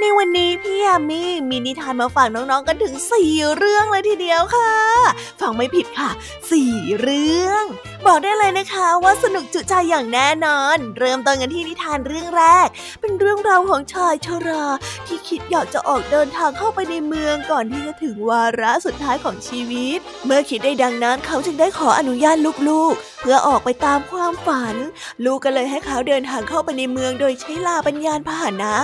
ในวันนี้พี่ยามีมีนิทานมาฝากน้องๆกันถึงสี่เรื่องเลยทีเดียวค่ะ ฟังไม่ผิดค่ะสี่เรื่อง บอกได้เลยนะคะว่าสนุกจุใจอย่างแน่นอน เริ่มต้นกันที่นิทานเรื่องแรก เป็นเรื่องราวของชายชรา ที่คิดอยากจะออกเดินทางเข้าไปในเมืองก่อนที่จะถึงวาระสุดท้ายของชีวิต เมื่อคิดได้ดังนั้นเขาจึงได้ขออนุญาตลูกๆ เพื่อออกไปตามความฝัน ลูกก็เลยให้เขาเดินทางเข้าไปในเมืองโดยใช้ลาปัญญาณพาหนะ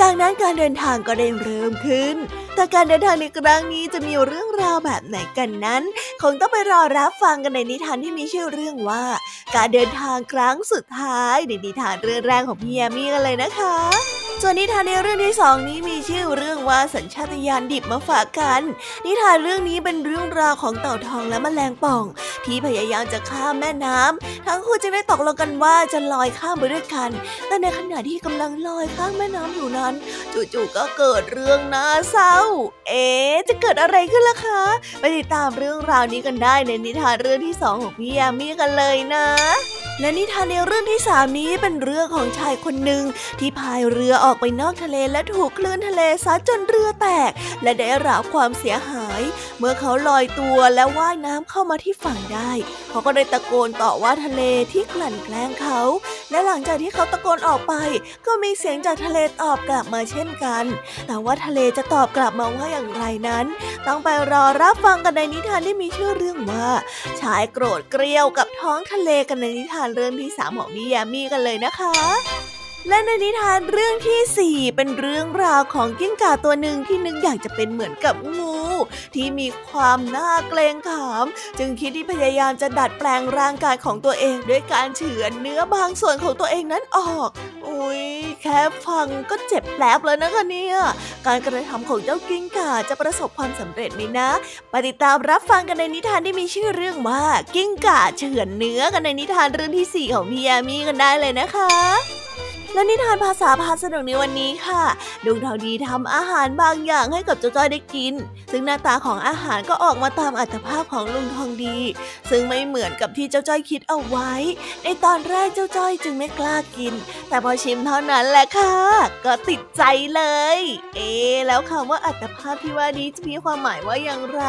จากนั้นการเดินทางก็ได้เริ่มขึ้น แต่การเดินทางในครั้งนี้จะมีเรื่องราวแบบไหนกันนั้น คงต้องไปรอรับฟังกันในนิทานที่มีชื่อเรื่องื่องว่า การเดินทางครั้งสุดท้ายในนิทานเรื่องแรกของพี่แยมี่กันเลยนะคะ ส่วนนิทานในเรื่องที่สองนี้มีชื่อเรื่องว่าสัญชาตญาณดิบมาฝากกัน นิทานเรื่องนี้เป็นเรื่องราวของเต่าทองและแมลงป่อง ที่พยายามจะข้ามแม่น้ำทั้งคู่จึงได้ตกลงกันว่าจะลอยข้ามไปด้วยกัน แต่ในขณะที่กำลังลอยข้ามแม่น้ำอยู่นั้น จู่ๆก็เกิดเรื่องน่าเศร้า เอ๊จะเกิดอะไรขึ้นล่ะคะ ไปติดตามเรื่องราวนี้กันได้ในนิทานเรื่องที่สองของพี่ยามีกันเลยนะ และนิทานในเรื่องที่สามนี้เป็นเรื่องของชายคนหนึ่งที่พายเรือออกไปนอกทะเลและถูกคลื่นทะเลซัดจนเรือแตก และได้รับความเสียหาย เมื่อเขาลอยตัวและว่ายน้ำเข้ามาที่ฝั่งได้ เขาก็ได้ตะโกนต่อว่าทะเลที่กลั่นแกล้งเขา และหลังจากที่เขาตะโกนออกไป ก็มีเสียงจากทะเลตอบกลับมาเช่นกัน แต่ว่าทะเลจะตอบกลับมาว่าอย่างไรนั้น ต้องไปรอรับฟังกันในนิทานที่มีชื่อเรื่องว่า ชายโกรธเกลียวกับท้องทะเลกันในนิทานเรื่องที่สามของพี่ยามีกันเลยนะคะ และในนิทานเรื่องที่ 4 เป็นเรื่องราวของกิ้งก่าตัวหนึ่งที่นึกอยากจะเป็นเหมือนกับงู ที่มีความน่าเกรงขาม จึงคิดที่พยายามจะดัดแปลงร่างกายของตัวเองด้วยการเฉือนเนื้อบางส่วนของตัวเองนั้นออก อุ้ยแค่ฟังก็เจ็บแผลบแล้วนะคะเนี่ย การกระทำของเจ้ากิ้งก่าจะประสบความสำเร็จไหมนะไปติดตามรับฟังกันในนิทานที่มีชื่อเรื่องว่ากิ้งก่าเฉือนเนื้อกันในนิทานเรื่องที่ 4 ของพี่ยามีกันได้เลยนะคะ และนิทานภาษาพาสนุกในวันนี้ค่ะลุงทองดีทำอาหารบางอย่างให้กับเจ้าจ้อยได้กิน ซึ่งหน้าตาของอาหารก็ออกมาตามอัตภาพของลุงทองดี ซึ่งไม่เหมือนกับที่เจ้าจ้อยคิดเอาไว้ ในตอนแรกเจ้าจ้อยจึงไม่กล้ากิน แต่พอชิมเท่านั้นแหละค่ะ ก็ติดใจเลย เอ๊แล้วคำว่าอัตภาพที่ว่านี้จะมีความหมายว่าอย่างไร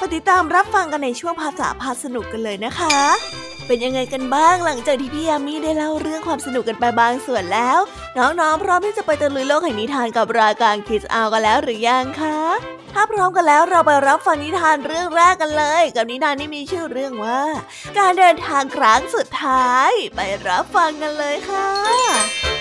ปฏิตามรับฟังกันในช่วงภาษาพาสนุกกันเลยนะคะ เป็นยังไงกันบ้างหลังจากที่พี่ยามีได้เล่าเรื่องความสนุกกันไปบางส่วนแล้วน้องๆ พร้อมที่จะไปตะลุยโลกแห่งนิทานกับรายการคิดเอากันแล้วหรือยังคะ ถ้าพร้อมกันแล้วเราไปรับฟังนิทานเรื่องแรกกันเลย กับนิทานที่มีชื่อเรื่องว่า การเดินทางครั้งสุดท้าย ไปรับฟังกันเลยค่ะ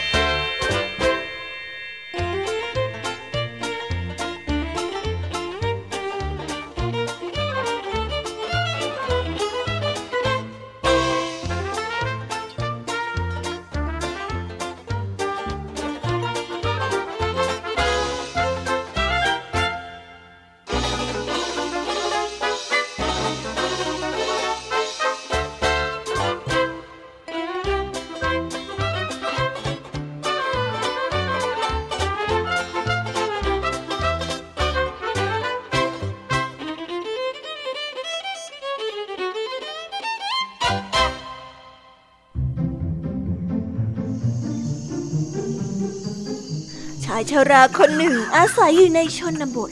ายชราคนหนึ่งอาศัยอยู่ในชนบท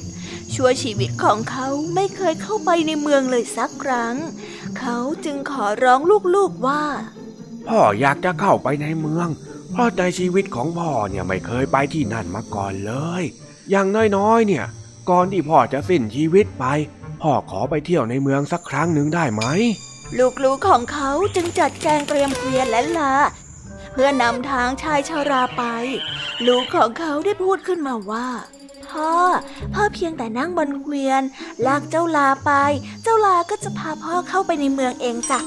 ชั่วชีวิตของเขาไม่เคยเข้าไปในเมืองเลยสักครั้ง เขาจึงขอร้องลูกๆว่า พ่ออยากจะเข้าไปในเมือง เพราะในชีวิตของพ่อเนี่ยไม่เคยไปที่นั่นมาก่อนเลย อย่างน้อยๆเนี่ย ก่อนที่พ่อจะสิ้นชีวิตไป พ่อขอไปเที่ยวในเมืองสักครั้งหนึ่งได้ไหมลูกๆของเขาจึงจัดแจงเตรียมเกวียนและลา เพื่อนำทางชายชาราไป ลูกของเขาได้พูดขึ้นมาว่า พ่อ พ่อเพียงแต่นั่งบนเกวียน ลากเจ้าลาไป เจ้าลาก็จะพาพ่อเข้าไปในเมืองเองจ้ะ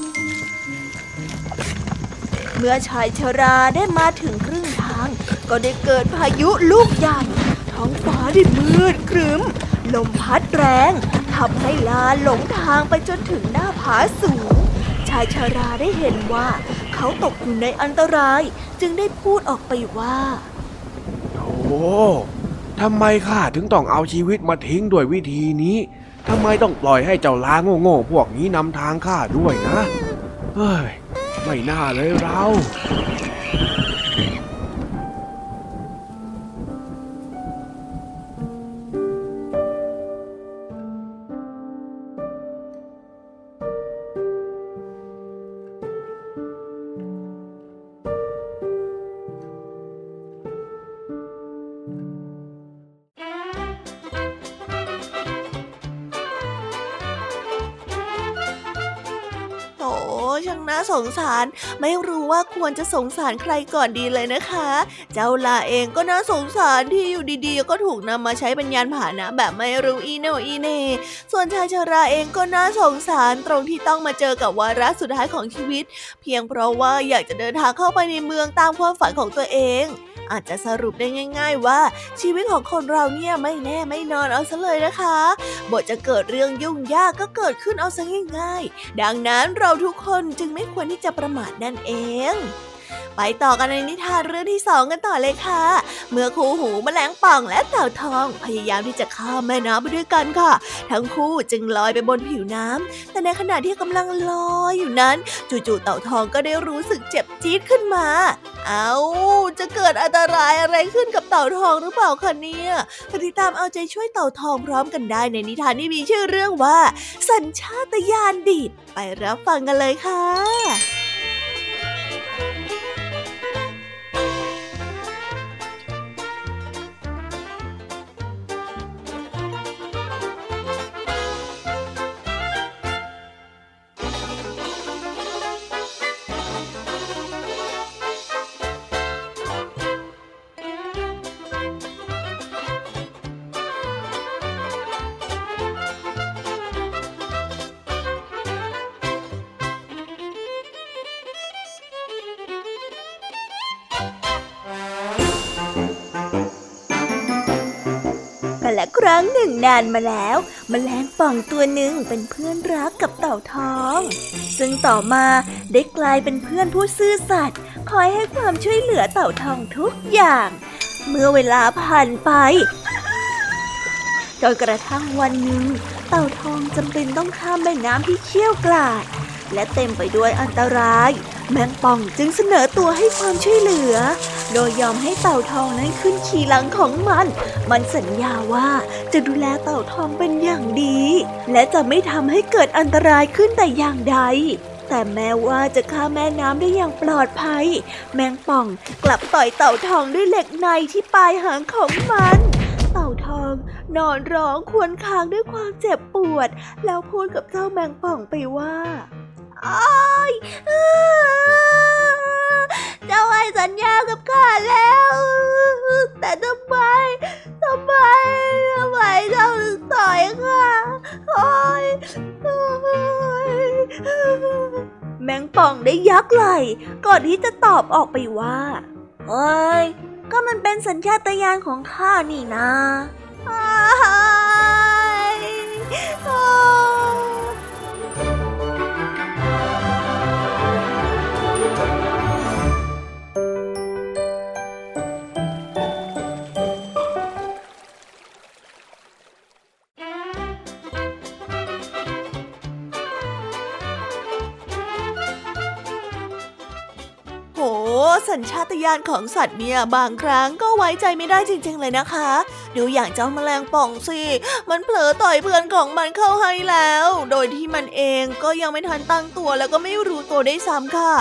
เมื่อชายชราได้มาถึงครึ่งทาง ก็ได้เกิดพายุลูกใหญ่ ท้องฟ้าได้มืดครึ้ม ลมพัดแรงทำให้ลาหลงทางไปจนถึงหน้าผาสูง ชายชาราได้เห็นว่า เขาตกอยู่ในอันตรายจึงได้พูดออกไปว่าโอ้ทำไมข้าถึงต้องเอาชีวิตมาทิ้งด้วยวิธีนี้ทำไมต้องปล่อยให้เจ้าล้าโง่ๆพวกนี้นำทางข้าด้วยนะ เฮ้ย ไม่น่าเลยเรา งสาร ไม่รู้ว่าควรจะสงสารใครก่อนดีเลยนะคะ เจ้าลาเองก็น่าสงสารที่อยู่ดีๆ ก็ถูกนำมาใช้เป็นยานพาหนะแบบไม่รู้อีโนอีเนส่วนชายชาราเองก็น่าสงสารตรงที่ต้องมาเจอกับวาระสุดท้ายของชีวิต เพียงเพราะว่าอยากจะเดินทางเข้าไปในเมืองตามความฝันของตัวเอง อาจจะสรุปได้ง่าย ๆ ว่า ชีวิตของคนเราเนี่ยไม่แน่ไม่นอนเอาซะเลยนะคะบทจะเกิดเรื่องยุ่งยากก็เกิดขึ้นเอาซะง่าย ๆ ดังนั้นเราทุกคนจึงไม่ควรที่จะประมาทนั่นเอง ไปต่อกันในนิทานเรื่องที่สองกันต่อเลยค่ะ เมื่อคู่หูแมลงป่องและเต่าทองพยายามที่จะข้ามแม่น้ำไปด้วยกันค่ะ ทั้งคู่จึงลอยไปบนผิวน้ำแต่ในขณะที่กำลังลอยอยู่นั้น จู่ๆเต่าทองก็ได้รู้สึกเจ็บจี๊ดขึ้นมา เอาจะเกิดอันตรายอะไรขึ้นกับเต่าทองหรือเปล่าคะเนี่ยติดตามเอาใจช่วยเต่าทองพร้อมกันได้ในนิทานที่มีชื่อเรื่องว่า สัญชาตญาณดิบไปรับฟังกันเลยค่ะ รั้งหนึ่งนานมาแล้วมแมลงป่องตัวหนึ่งเป็นเพื่อนรักกับเต่าทอง ซึ่งต่อมาได้กลายเป็นเพื่อนผู้ซื่อสัตย์คอยให้ความช่วยเหลือเต่าทองทุกอย่าง เมื่อเวลาผ่านไปจนกระทั่งวันหนึ่งเต่าทองจำเป็นต้องข้ามแม่น้ำที่เชี่ยวกราด และเต็มไปด้วยอันตราย แมงป่องจึงเสนอตัวให้ความช่วยเหลือ โดยยอมให้เต่าทองนั้นขึ้นขี่หลังของมัน มันสัญญาว่าจะดูแลเต่าทองเป็นอย่างดี และจะไม่ทำให้เกิดอันตรายขึ้นแต่อย่างใดแต่แม้ว่าจะข้ามแม่น้ำได้อย่างปลอดภัย แมงป่องกลับต่อยเต่าทองด้วยเหล็กในที่ปลายหางของมัน เต่าทองนอนร้องควญคางด้วยความเจ็บปวด แล้วพูดกับเจ้าแมงป่องไปว่าอ้อย เจ้าให้สัญญากับข้าแล้ว แต่ทำไมทำไมทำไมเจ้าถึงต่อยข้าโอ้ยแมงป่องได้ยักไหลก่อนที่จะตอบออกไปว่าเฮ้ย ก็มันเป็นสัญชาตญาณของข้านี่นะ สัญชาตญาณของสัตว์เนี่ยบางครั้งก็ไว้ใจไม่ได้จริง ๆ เลยนะคะ ดูอย่างเจ้าแมลงป่องสิ มันเผลอต่อยเพื่อนของมันเข้าให้แล้ว โดยที่มันเองก็ยังไม่ทันตั้งตัวแล้วก็ไม่รู้ตัวได้ซ้ำค่ะ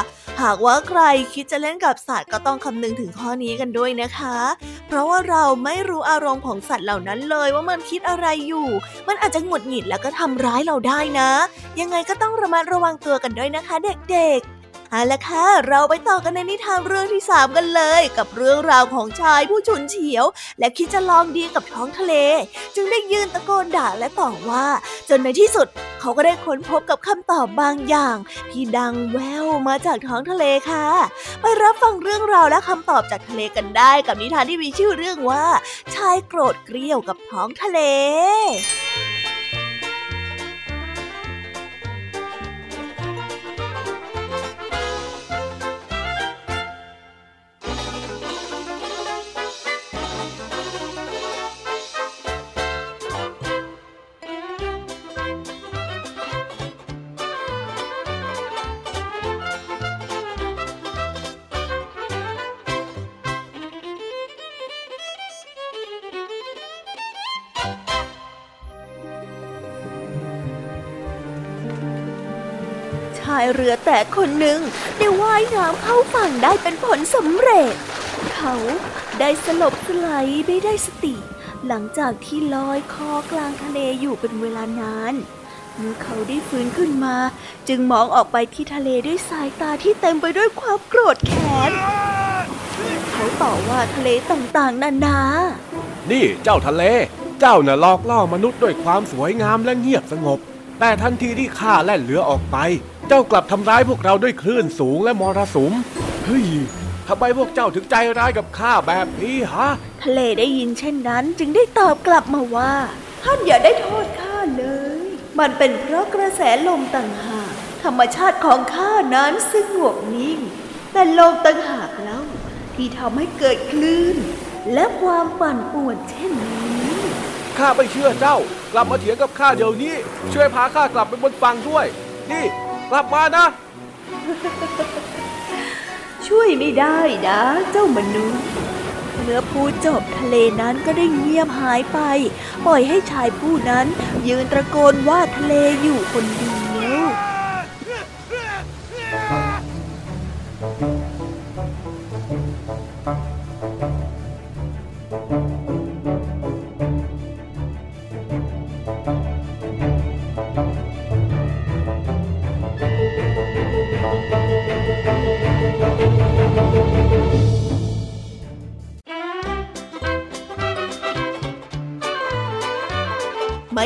หากว่าใครคิดจะเล่นกับสัตว์ก็ต้องคำนึงถึงข้อนี้กันด้วยนะคะ เพราะว่าเราไม่รู้อารมณ์ของสัตว์เหล่านั้นเลยว่ามันคิดอะไรอยู่ มันอาจจะหงุดหงิดแล้วก็ทำร้ายเราได้นะ ยังไงก็ต้องระมัดระวังตัวกันด้วยนะคะ เด็กๆ เอาละค่ะ เราไปต่อกันในนิทานเรื่องที่สามกันเลย กับเรื่องราวของชายผู้ฉุนเฉียว และคิดจะลองดีกับท้องทะเล จึงได้ยืนตะโกนด่าและต่อว่า จนในที่สุดเขาก็ได้ค้นพบกับคำตอบบางอย่าง ที่ดังแววมาจากท้องทะเลค่ะ ไปรับฟังเรื่องราวและคำตอบจากทะเลกันได้ กับนิทานที่มีชื่อเรื่องว่า ชายโกรธเกลียวกับท้องทะเลายเรือแต่คนหนึ่งได้ว่ายน้ำเข้าฝั่งได้เป็นผลสำเร็จ เขาได้สลบสลายไม่ได้สติ หลังจากที่ลอยคอกลางทะเลอยู่เป็นเวลานานเมื่อเขาได้ฟื้นขึ้นมา จึงมองออกไปที่ทะเลด้วยสายตาที่เต็มไปด้วยความโกรธแค้นเขาต่อว่าทะเลต่างๆนานา นี่เจ้าทะเล เจ้าน่ะลอกล่อมนุษย์ด้วยความสวยงามและเงียบสงบ แต่ทันทีที่ข้าแล่นเรือออกไป เจ้ากลับทำร้ายพวกเราด้วยคลื่นสูงและมรสุม เฮ้ยทำไมพวกเจ้าถึงใจร้ายกับข้าแบบนี้ฮะ ทะเลได้ยินเช่นนั้นจึงได้ตอบกลับมาว่า ท่านอย่าได้โทษข้าเลย มันเป็นเพราะกระแสลมต่างหาก ธรรมชาติของข้านั้นสงบนิ่ง แต่ลมต่างหากแล้วที่ทำให้เกิดคลื่น และความปั่นป่วนเช่นนี้ ข้าไม่เชื่อเจ้า กลับมาเถียงกับข้าเดี๋ยวนี้ ช่วยพาข้ากลับไปบนฝั่งด้วย นี่กลับมานะ ช่วยไม่ได้นะ เจ้ามนุษย์เมื่อพูดจบทะเลนั้นก็ได้เงียบหายไป ปล่อยให้ชายผู้นั้นยืนตะโกนว่าทะเลอยู่คนเดียว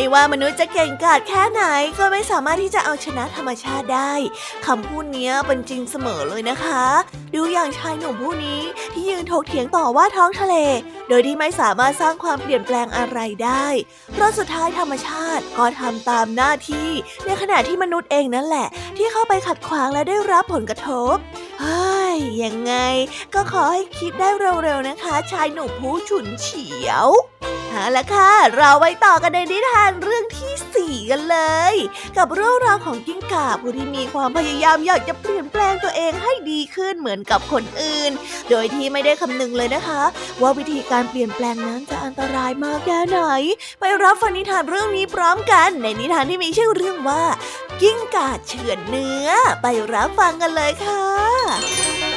ไม่ว่ามนุษย์จะเก่งกาจแค่ไหนก็ไม่สามารถที่จะเอาชนะธรรมชาติได้คำพูดนี้เป็นจริงเสมอเลยนะคะ ดูอย่างชายหนุ่มผู้นี้ที่ยืนถกเถียงต่อว่าท้องทะเล โดยที่ไม่สามารถสร้างความเปลี่ยนแปลงอะไรได้ เพราะสุดท้ายธรรมชาติก็ทำตามหน้าที่ ในขณะที่มนุษย์เองนั่นแหละ ที่เข้าไปขัดขวางและได้รับผลกระทบเฮ้ ยังไง ก็ขอให้คิดได้เร็วๆนะคะ ชายหนุ่มผู้ฉุนเฉียวเอาละค่ะ เราไปต่อกันในนิทานเรื่องที่สี่กันเลย กับเรื่องราวของกิ้งก่าผู้ที่มีความพยายามอยากจะเปลี่ยนแปลงตัวเองให้ดีขึ้นเหมือนกับคนอื่น โดยที่ไม่ได้คำนึงเลยนะคะ ว่าวิธีการเปลี่ยนแปลงนั้นจะอันตรายมากแค่ไหน ไปรับฟังนิทานเรื่องนี้พร้อมกัน ในนิทานที่มีชื่อเรื่องว่า กิ้งก่าเฉือนเนื้อ ไปรับฟังกันเลยค่ะ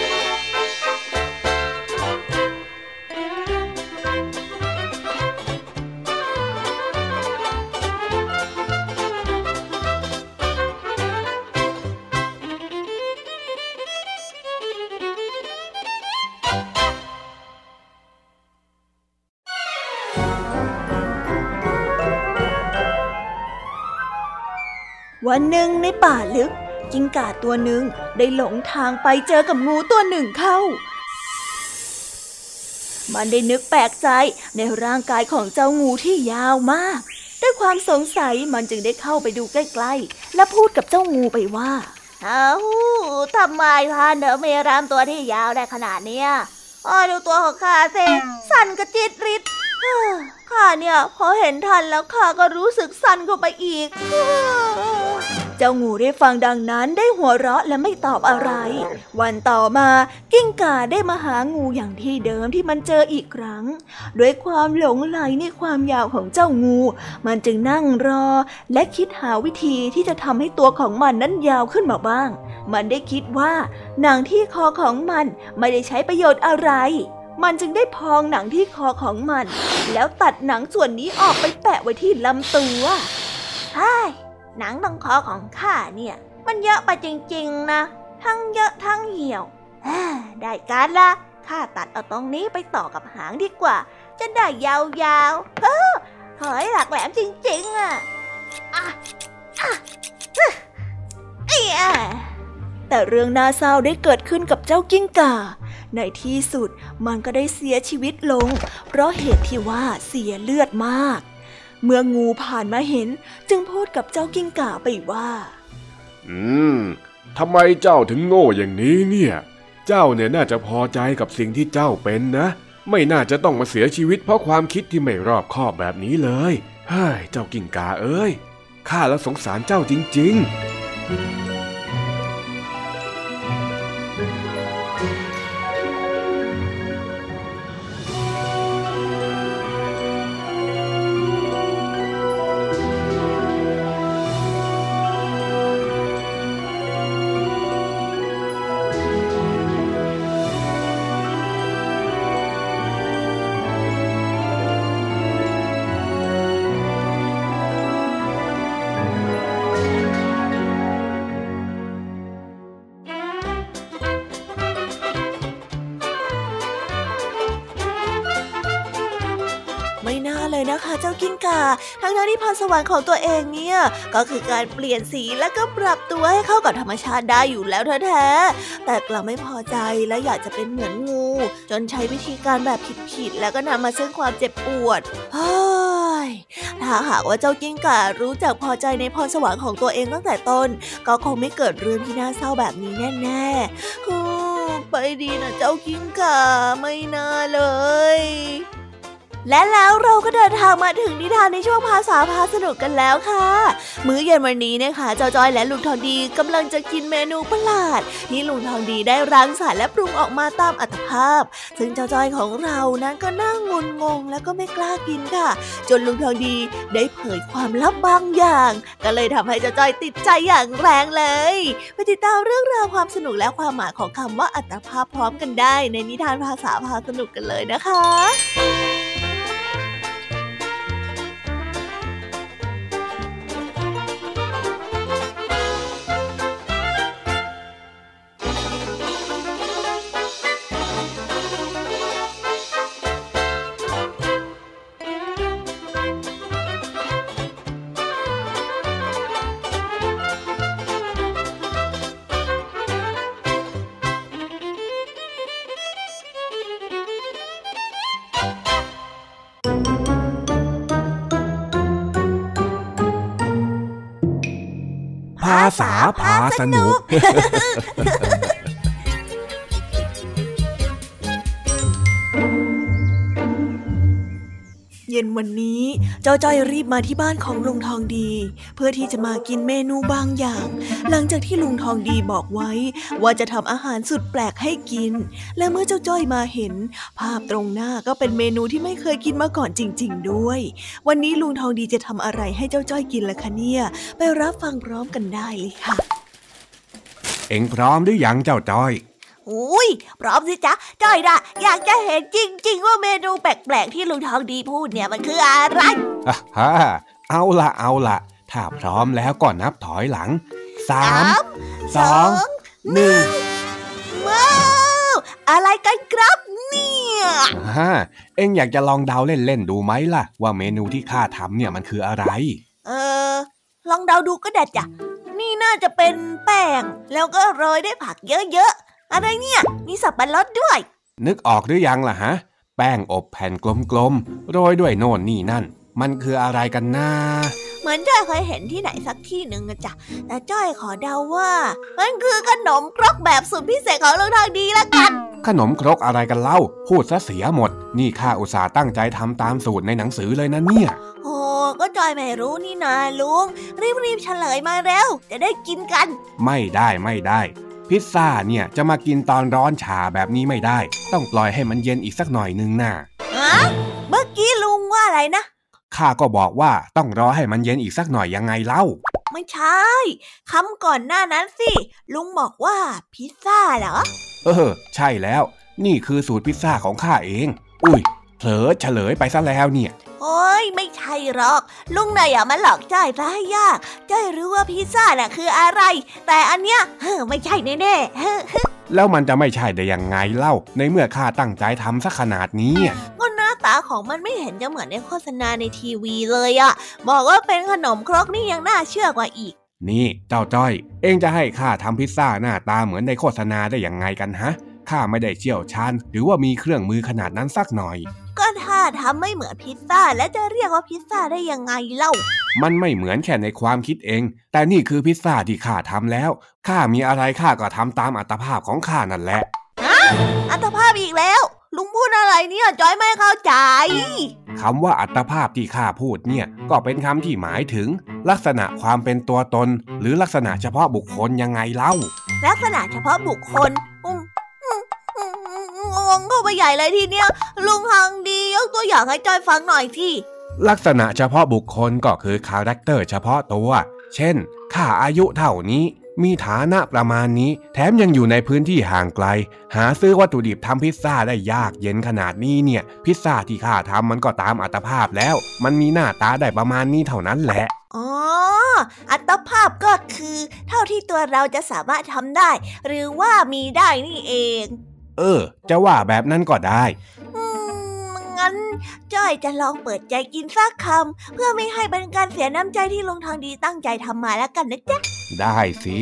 วันหนึ่งในป่าลึก จิงก่าตัวหนึ่งได้หลงทางไปเจอกับงูตัวหนึ่งเข้า มันได้นึกแปลกใจในร่างกายของเจ้างูที่ยาวมาก ด้วยความสงสัยมันจึงได้เข้าไปดูใกล้ๆ และพูดกับเจ้างูไปว่าเอ้าทำไมท่านเดอมีรามตัวที่ยาวได้ขนาดเนี้ยอ้อดูตัวของข้าเซสั่นกระจิตริดข้าเนี่ยพอเห็นท่านแล้วข้าก็รู้สึกสั่นเข้าไปอีก เจ้างูได้ฟังดังนั้นได้หัวเราะและไม่ตอบอะไร วันต่อมากิ้งก่าได้มาหางูอย่างที่เดิมที่มันเจออีกครั้ง ด้วยความหลงไหลในความยาวของเจ้างู มันจึงนั่งรอ และคิดหาวิธีที่จะทำให้ตัวของมันนั้นยาวขึ้นมาบ้าง มันได้คิดว่าหนังที่คอของมันไม่ได้ใช้ประโยชน์อะไร มันจึงได้พองหนังที่คอของมัน แล้วตัดหนังส่วนนี้ออกไปแปะไว้ที่ลำตัวใช่ หนังตรงคอของข้าเนี่ย มันเยอะไปจริงๆนะ ทั้งเยอะทั้งเหี่ยวได้การละข้าตัดเอาตรงนี้ไปต่อกับหางดีกว่า จะได้ยาวๆเฮ้อหอยหลักแหลมจริง ๆอะอะอะแต่เรื่องน่าเศร้าได้เกิดขึ้นกับเจ้ากิ้งก่า ในที่สุดมันก็ได้เสียชีวิตลง เพราะเหตุที่ว่าเสียเลือดมาก เมื่องูผ่านมาเห็นจึงพูดกับเจ้ากิ้งก่าไปว่า อืมทำไมเจ้าถึงโง่อย่างนี้เนี่ย เจ้าเนี่ยน่าจะพอใจกับสิ่งที่เจ้าเป็นนะ ไม่น่าจะต้องมาเสียชีวิตเพราะความคิดที่ไม่รอบคอบแบบนี้เลยเฮ้ยเจ้ากิ่งกาเอ้ยข้าแล้วสงสารเจ้าจริง ๆ เลยนะคะเจ้ากิ้งกาทั้งที่พรสวรรค์ของตัวเองเนี่ยก็คือการเปลี่ยนสีและก็ปรับตัวให้เข้ากับธรรมชาติได้อยู่แล้วแท้ๆแต่กลับไม่พอใจและอยากจะเป็นเหมือนงู จนใช้วิธีการแบบผิดๆแล้วก็นำมาซึ่งความเจ็บปวดเฮ้ยถ้าหากว่าเจ้ากิ้งก่ารู้จักพอใจในพรสวรรค์ของตัวเองตั้งแต่ต้น ก็คงไม่เกิดเรื่องที่น่าเศร้าแบบนี้แน่ๆไปดีนะเจ้ากิ้งก่าไม่น่าเลย และแล้วเราก็เดินทางมาถึงนิทานในช่วงภาษาพาสนุกกันแล้วค่ะ มื้อเย็นวันนี้นะคะเจ้าจ้อยและลุงทองดีกำลังจะกินเมนูประหลาดที่ลุงทองดีได้รังสรรค์และปรุงออกมาตามอัตภาพ ซึ่งเจ้าจ้อยของเรานั้นก็นั่งงุนงงแล้วก็ไม่กล้ากินค่ะ จนลุงทองดีได้เผยความลับบางอย่าง ก็เลยทำให้เจ้าจ้อยติดใจอย่างแรงเลยไปติดตามเรื่องราวความสนุกและความหมายของคำว่าอัตภาพพร้อมกันได้ ในนิทานภาษาพาสนุกกันเลยนะคะ สนุกเย็นวันนี้เจ้าจ้อยรีบมาที่บ้านของลุงทองดี เพื่อที่จะมากินเมนูบางอย่าง หลังจากที่ลุงทองดีบอกไว้ว่าจะทำอาหารสุดแปลกให้กิน และเมื่อเจ้าจ้อยมาเห็น ภาพตรงหน้าก็เป็นเมนูที่ไม่เคยกินมาก่อนจริง ๆ ด้วย วันนี้ลุงทองดีจะทำอะไรให้เจ้าจ้อยกินล่ะคะเนี่ย ไปรับฟังพร้อมกันได้เลยค่ะ เอ็งพร้อมหรือยังเจ้าจ้อยอุ้ยพร้อมสิจ๊ะจ้อยนะอยากจะเห็นจริง ๆ ว่าเมนูแปลกๆที่ลุงทองดีพูดเนี่ยมันคืออะไรฮ่าเอาละเอาละถ้าพร้อมแล้วก็นับถอยหลังสามสองหนึ่งว้าวอะไรกันครับเนี่ยฮ่าเอ็งอยากจะลองเดาเล่นๆดูไหมล่ะ ว่าเมนูที่ข้าทำเนี่ยมันคืออะไร เออลองเดาดูก็ได้จ้ะ นี่น่าจะเป็นแป้ง แล้วก็โรยด้วยผักเยอะๆ อะไรเนี่ย มีสับปะรดด้วย นึกออกหรือยังล่ะฮะ แป้งอบแผ่นกลมๆ โรยด้วยโน่นนี่นั่น มันคืออะไรกันนะเหมือนจ้อยเคยเห็นที่ไหนสักที่หนึ่งอะจ้ะแต่จ้อยขอเดาว่า มันคือขนมครกแบบสุดพิเศษของลุงทองดีละกัน ขนมครกอะไรกันเล่า พูดซะเสียหมด นี่ข้าอุตส่าห์ตั้งใจทำตามสูตรในหนังสือเลยนะเนี่ยโอ้ก็จอยไม่รู้นี่นาลุง รีบๆเฉลยมาเร็ว จะได้กินกัน ไม่ได้ไม่ได้พิซซ่าเนี่ยจะมากินตอนร้อนชาแบบนี้ไม่ได้ ต้องปล่อยให้มันเย็นอีกสักหน่อยนึงนะ่ะเมื่อกี้ลุงว่าอะไรนะ ข้าก็บอกว่าต้องรอให้มันเย็นอีกสักหน่อยยังไงเล่า ไม่ใช่คำก่อนหน้านั้นสิ ลุงบอกว่าพิซซ่าเหรอ เออ ใช่แล้ว นี่คือสูตรพิซซ่าของข้าเอง อุ้ย เผลอเฉลยไปซะแล้วเนี่ยโอ้ยไม่ใช่หรอก ลุงนายอย่ามาหลอกจ้อยซะให้ยากจ้อยรู้ว่าพิซซ่าน่ะคืออะไร แต่อันเนี้ยเฮ้ไม่ใช่แน่ๆแล้วมันจะไม่ใช่ได้ยังไงเล่า ในเมื่อข้าตั้งใจทำสักขนาดนี้ก็หน้าตาของมันไม่เห็นจะเหมือนในโฆษณาในทีวีเลยอะบอกว่าเป็นขนมครกนี่ยังน่าเชื่อกว่าอีก นี่เจ้าจ้อย เองจะให้ข้าทำพิซซ่าหน้าตาเหมือนในโฆษณาได้ยังไงกันฮะข้าไม่ได้เชี่ยวชาญหรือว่ามีเครื่องมือขนาดนั้นสักหน่อย ก็ถ้าทำไม่เหมือนพิซซ่าแล้วจะเรียกว่าพิซซ่าได้ยังไงเล่า มันไม่เหมือนแค่ในความคิดเอง แต่นี่คือพิซซ่าที่ข้าทำแล้วข้ามีอะไรข้าก็ทำตามอัตภาพของข้านั่นแหละฮะอัตภาพอีกแล้ว ลุงพูดอะไรเนี่ยจอยไม่เข้าใจคำว่าอัตภาพที่ข้าพูดเนี่ย ก็เป็นคำที่หมายถึง ลักษณะความเป็นตัวตน หรือลักษณะเฉพาะบุคคลยังไงเล่า ลักษณะเฉพาะบุคคลงงเข้าไปใหญ่เลยทีเนี้ยลุงฮังดียกตัวอย่างให้จอยฟังหน่อยที่ลักษณะเฉพาะบุคคลก็คือ character เฉพาะตัว เช่นข้าอายุเท่านี้ มีฐานะประมาณนี้ แถมยังอยู่ในพื้นที่ห่างไกล หาซื้อวัตถุดิบทำพิซซ่าได้ยากเย็นขนาดนี้เนี่ย พิซซ่าที่ข้าทำมันก็ตามอัตภาพแล้ว มันมีหน้าตาได้ประมาณนี้เท่านั้นแหละ อ๋อ อัตภาพก็คือ เท่าที่ตัวเราจะสามารถทำได้ หรือว่ามีได้นี่เอง เออ จะว่าแบบนั้นก็ได้ งั้นจ้อยจะลองเปิดใจกินสักคำเพื่อไม่ให้เป็นการเสียน้ำใจที่ลงทางดีตั้งใจทำมาแล้วกันนะจ๊ะ ได้สิ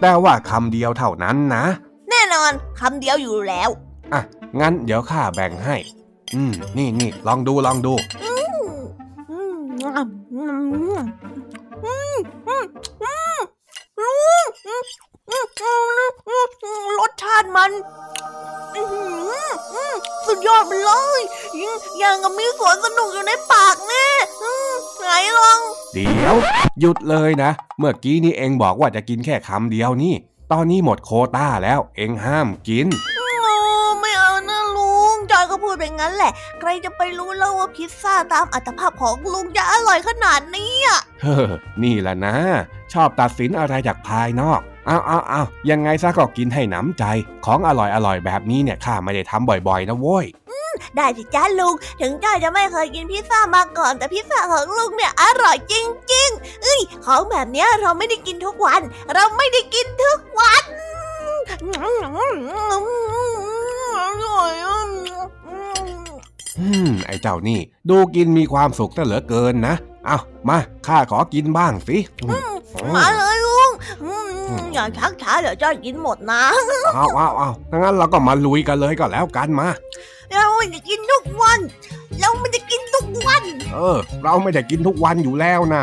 แต่ว่าคำเดียวเท่านั้นนะ แน่นอนคำเดียวอยู่แล้ว อะ งั้นเดี๋ยวข้าแบ่งให้ อืม นี่นี่ลองดูลองดูร หยุดเลยนะ เมื่อกี้นี่เองบอกว่าจะกินแค่คำเดียวนี่ ตอนนี้หมดโคต้าแล้ว เองห้ามกินไม่เอานะลุง จอยก็พูดแบบนั้นแหละ ใครจะไปรู้แล้วว่าพิซซ่าตามอัตภาพของลุงจะอร่อยขนาดนี้อะเฮ้อนี่แหละนะ ชอบตัดสินอะไรจากภายนอก เอาเอาเอายังไงซะก็กินให้หนำใจ ของอร่อยอร่อยแบบนี้เนี่ยข้าไม่ได้ทำบ่อยๆนะโว้ยได้สิจ้าลุง ถึงจ้อยจะไม่เคยกินพิซซ่ามาก่อน แต่พิซซ่าของลุงเนี่ยอร่อยจริงๆเอ้ย ของแบบเนี้ยเราไม่ได้กินทุกวัน เราไม่ได้กินทุกวันอร่อยอืมไอ้เจ้านี่ ดูกินมีความสุขซะเหลือเกินนะ เอามาข้าขอกินบ้างสิมาเลยลุง อย่าชักช้าเดี๋ยวจ้อยกินหมดนะเอาเอาเอางั้นเราก็มาลุยกันเลยก็แล้วกันมาเราจะกินทุกวัน เราไม่ได้กินทุกวัน เออ เราไม่ได้กินทุกวันอยู่แล้วนะ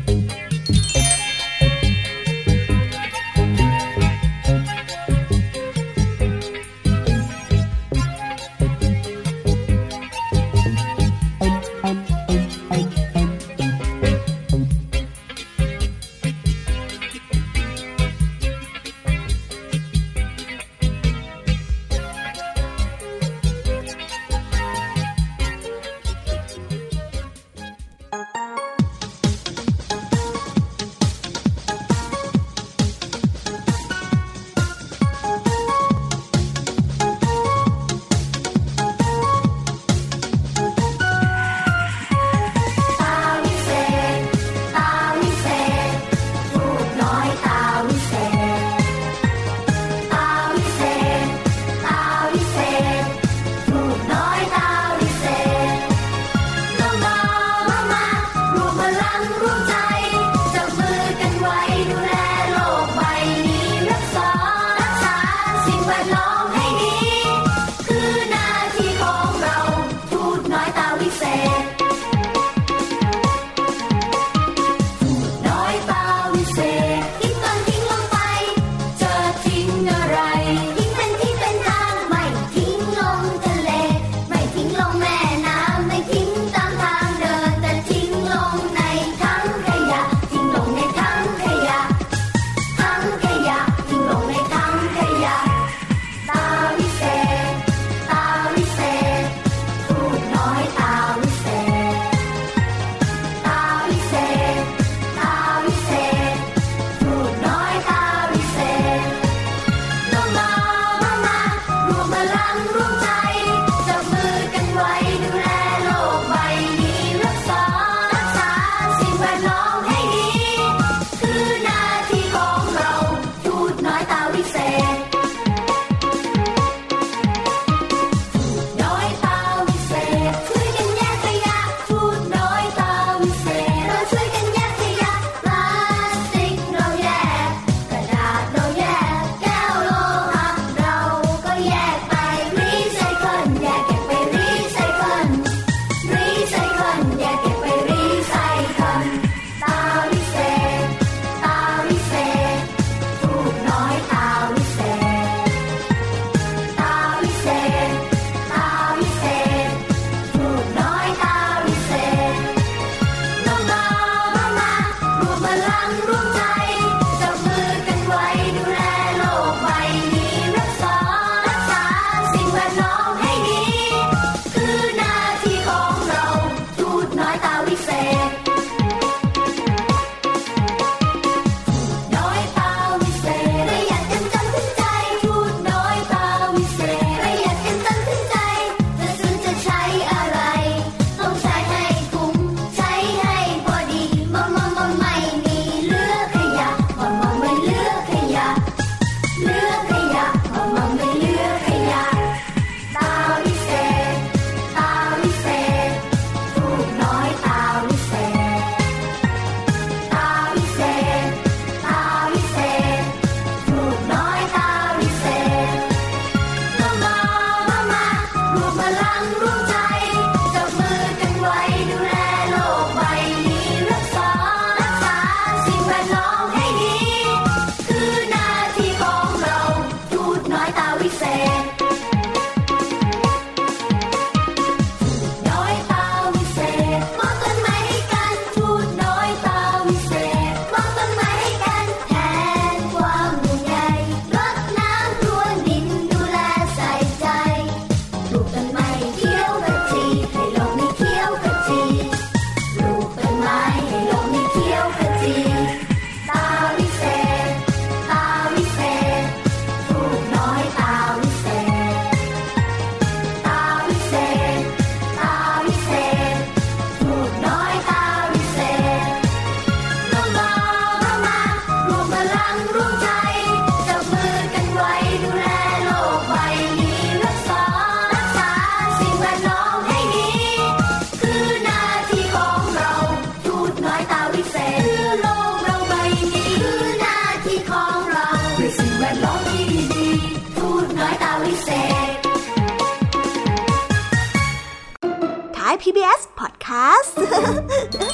Yeah.